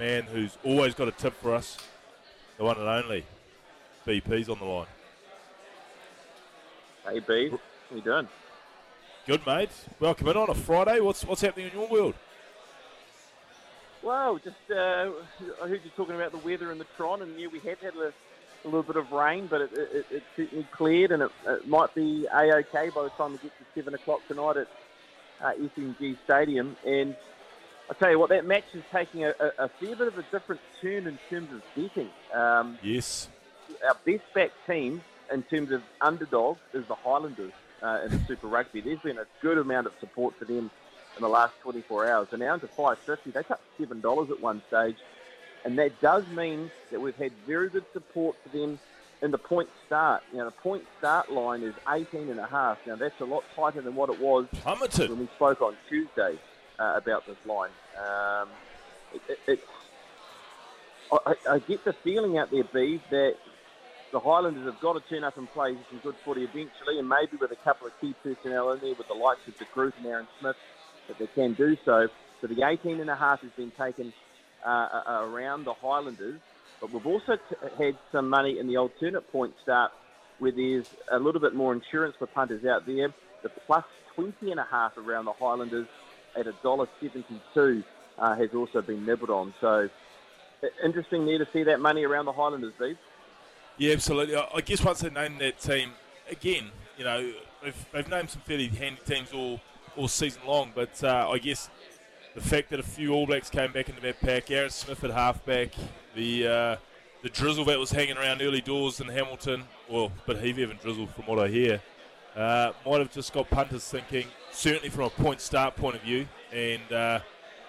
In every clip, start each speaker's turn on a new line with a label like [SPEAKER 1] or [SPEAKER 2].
[SPEAKER 1] man who's always got a tip for us, the one and only. BP's on the line.
[SPEAKER 2] Hey, B. How you doing?
[SPEAKER 1] Good, mate. Welcome in on a Friday. What's what's happening in your world?
[SPEAKER 2] Well, just uh, I heard you talking about the weather in the Tron, and yeah, we have had a, a little bit of rain, but it, it, it certainly cleared, and it, it might be a-okay by the time we get to seven o'clock tonight at uh, FMG Stadium. And I tell you what, that match is taking a, a, a fair bit of a different turn in terms of betting. Um,
[SPEAKER 1] yes,
[SPEAKER 2] our best back team in terms of underdog is the Highlanders uh, in the Super Rugby. There's been a good amount of support for them in the last 24 hours. And now to 550, they touched seven dollars at one stage, and that does mean that we've had very good support for them in the point start. Know, the point start line is 18 and a half. Now that's a lot tighter than what it was
[SPEAKER 1] Plummeted.
[SPEAKER 2] when we spoke on Tuesday uh, about this line. Um, it, it, it's I, I get the feeling out there, B, that the Highlanders have got to turn up and play some good footy eventually, and maybe with a couple of key personnel in there, with the likes of De Groot and Aaron Smith, that they can do so. So the 18 and a half has been taken uh, around the Highlanders, but we've also t- had some money in the alternate point start where there's a little bit more insurance for punters out there. The plus 20 and a half around the Highlanders at $1.72 uh, has also been nibbled on. So interesting there to see that money around the Highlanders, Steve.
[SPEAKER 1] Yeah, absolutely. I guess once they name that team, again, you know, they've, they've named some fairly handy teams all, all season long, but uh, I guess the fact that a few All Blacks came back into that pack, Aaron Smith at halfback, the uh, the drizzle that was hanging around early doors in Hamilton, well, a bit heavier than drizzle from what I hear, uh, might have just got punters thinking, certainly from a point start point of view, and, uh,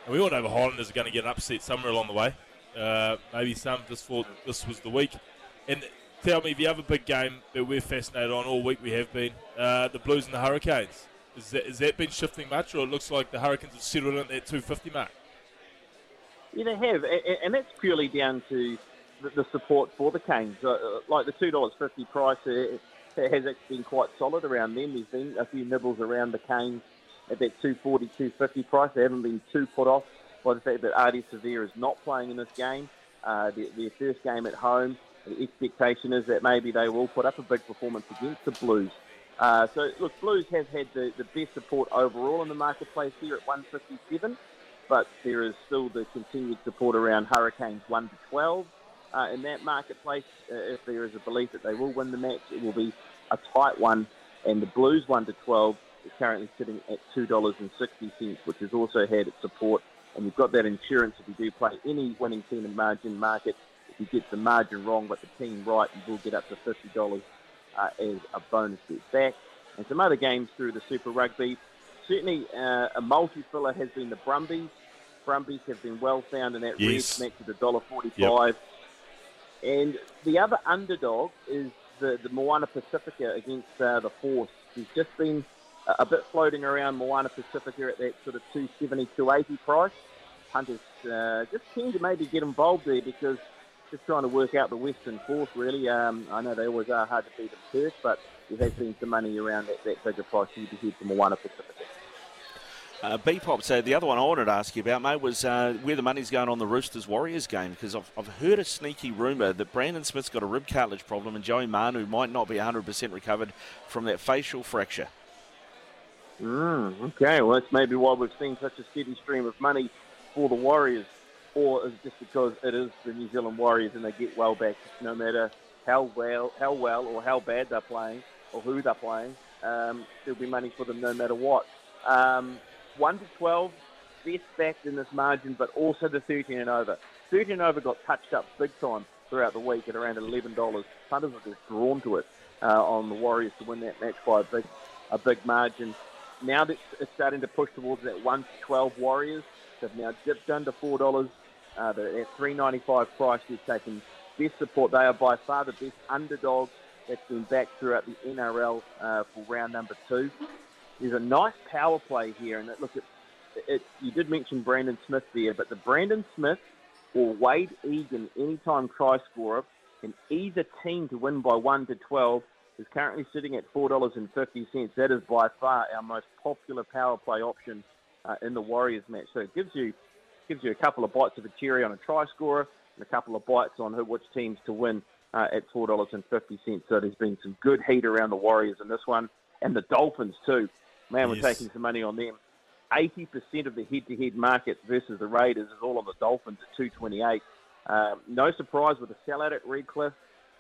[SPEAKER 1] and we all know the Highlanders are going to get an upset somewhere along the way. Uh, maybe some just thought this was the week. And tell me the other big game that we're fascinated on all week we have been uh, the Blues and the Hurricanes. Is that, has that been shifting much, or it looks like the Hurricanes have settled in at that 250 mark?
[SPEAKER 2] Yeah, they have, and that's purely down to the support for the Canes. Uh, uh, like the $2.50 price it has actually been quite solid around them. There's been a few nibbles around the Canes at that 240 250 price. They haven't been too put off by the fact that Ardie Savea is not playing in this game. Uh, their, their first game at home, the expectation is that maybe they will put up a big performance against the Blues. Uh, so, look, Blues have had the, the best support overall in the marketplace here at 157, but there is still the continued support around Hurricanes 1 to 12. Uh, in that marketplace, uh, if there is a belief that they will win the match, it will be a tight one, and the Blues 1 to 12 is currently sitting at $2.60, which has also had its support. And you've got that insurance if you do play any winning team in margin market. If you get the margin wrong but the team right, you will get up to $50 uh, as a bonus bet back. And some other games through the Super Rugby. Certainly uh, a multi-filler has been the Brumbies. Brumbies have been well found in that
[SPEAKER 1] Yes.
[SPEAKER 2] red match at $1.45. And the other underdog is the, the Moana Pacifica against uh, the Force. There's just been a, a bit floating around Moana Pacifica at that sort of 270, 280 price. Hunters uh, just keen to maybe get involved there because just trying to work out the Western Force, really. Um, I know they always are hard to beat at first, but there has been some money around that, that bigger price here to head for Moana Pacifica.
[SPEAKER 3] Uh, B-Pop, so the other one I wanted to ask you about, mate, was uh, where the money's going on the Roosters-Warriors game, because I've, I've heard a sneaky rumour that Brandon Smith's got a rib cartilage problem and Joey Manu might not be 100% recovered from that facial fracture.
[SPEAKER 2] Mm, okay, well, that's maybe why we've seen such a steady stream of money for the Warriors, or is it just because it is the New Zealand Warriors and they get well back no matter how well, how well or how bad they're playing or who they're playing. Um, there'll be money for them no matter what. Um, 1 to 12, best backed in this margin, but also the 13 and over. 13 and over got touched up big time throughout the week at around $11. Punters are just drawn to it uh, on the Warriors to win that match by a big, a big margin. Now that it's starting to push towards that 1 to 12 Warriors, they've now dipped under $4. Uh, they're at 3.95 price. They've taken best support. They are by far the best underdog that's been backed throughout the NRL uh, for round number two. There's a nice power play here, and it, look, it, it, you did mention Brandon Smith there, but the Brandon Smith or Wade Egan anytime try scorer in either team to win by 1 to 12 is currently sitting at $4.50. That is by far our most popular power play option uh, in the Warriors match. So it gives you gives you a couple of bites of a cherry on a try scorer and a couple of bites on who, which teams to win uh, at four dollars and fifty cents. So there's been some good heat around the Warriors in this one, and the Dolphins too. Man, we're taking some money on them. 80% of the head-to-head market versus the Raiders is all on the Dolphins at 228. Um, no surprise with the sellout at Redcliffe.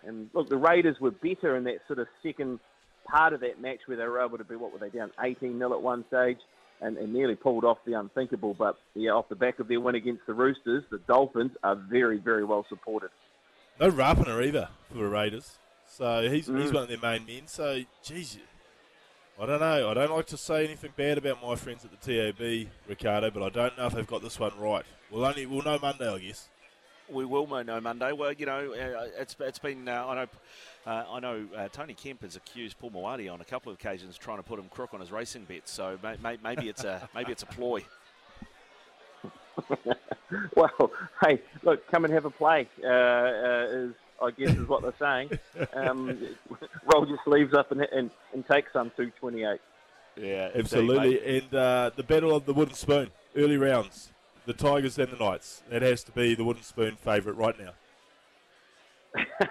[SPEAKER 2] And look, the Raiders were better in that sort of second part of that match where they were able to be, what were they down, 18 0 at one stage and, and nearly pulled off the unthinkable. But yeah, off the back of their win against the Roosters, the Dolphins are very, very well supported.
[SPEAKER 1] No Rapana either for the Raiders. So he's, mm. he's one of their main men. So, geez, I don't know. I don't like to say anything bad about my friends at the TAB, Ricardo, but I don't know if they've got this one right. We'll only we'll know Monday, I guess
[SPEAKER 3] we will know Monday. Well, you know, uh, it's it's been uh, I know uh, I know uh, Tony Kemp has accused Paul Mawadi on a couple of occasions trying to put him crook on his racing bets. So may, may, maybe it's a maybe it's a ploy.
[SPEAKER 2] well, hey, look, come and have a play. Uh, uh, is I guess is what they're saying. Um, roll your sleeves up and, and, and take some 228.
[SPEAKER 1] Yeah, absolutely. and the battle of the wooden spoon, early rounds the Tigers and the Knights. That has to be the wooden spoon favourite right now.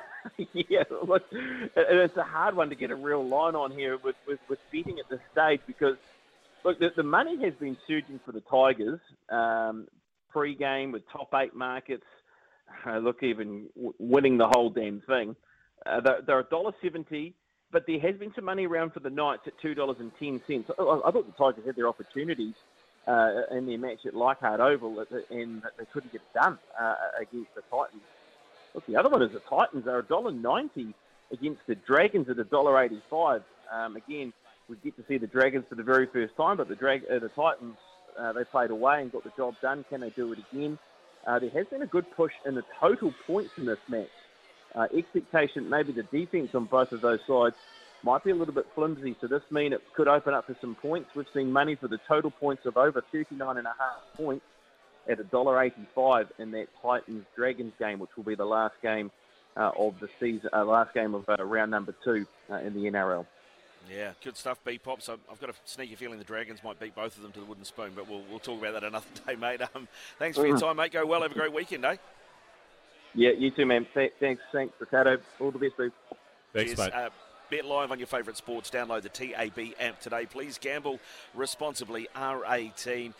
[SPEAKER 2] yeah, look, it's a hard one to get a real line on here with, with, with betting at this stage because, look, the, the money has been surging for the Tigers um, pre-game with top eight markets. Uh, look, even w- winning the whole damn thing. Uh, they're, they're $1.70, but there has been some money around for the Knights at $2.10. I, I thought the Tigers had their opportunities uh, in their match at Leichhardt Oval, and they couldn't get it done uh, against the Titans. Look, the other one is the Titans They're $1.90 against the Dragons at $1.85. Um, again, we get to see the Dragons for the very first time, but the, Drag- uh, the Titans, uh, they played away and got the job done. Can they do it again? Uh, there has been a good push in the total points in this match. Uh, expectation, maybe the defense on both of those sides might be a little bit flimsy. So this mean it could open up for some points. We've seen money for the total points of over 39 and a half points at $1.85 in that Titans Dragons game, which will be the last game uh, of the season, uh, last game of uh, round number two uh, in the NRL.
[SPEAKER 3] Yeah, good stuff, B Pop. So I've got a sneaky feeling the Dragons might beat both of them to the wooden spoon, but we'll, we'll talk about that another day, mate. Um, thanks for your mm. time, mate. Go well. Have a great weekend, eh?
[SPEAKER 2] Yeah, you too, man. Thanks, thanks, Ricardo. All the best, dude.
[SPEAKER 1] Thanks, Cheers. mate. Uh,
[SPEAKER 3] Bet live on your favourite sports. Download the TAB app today. Please gamble responsibly. R18.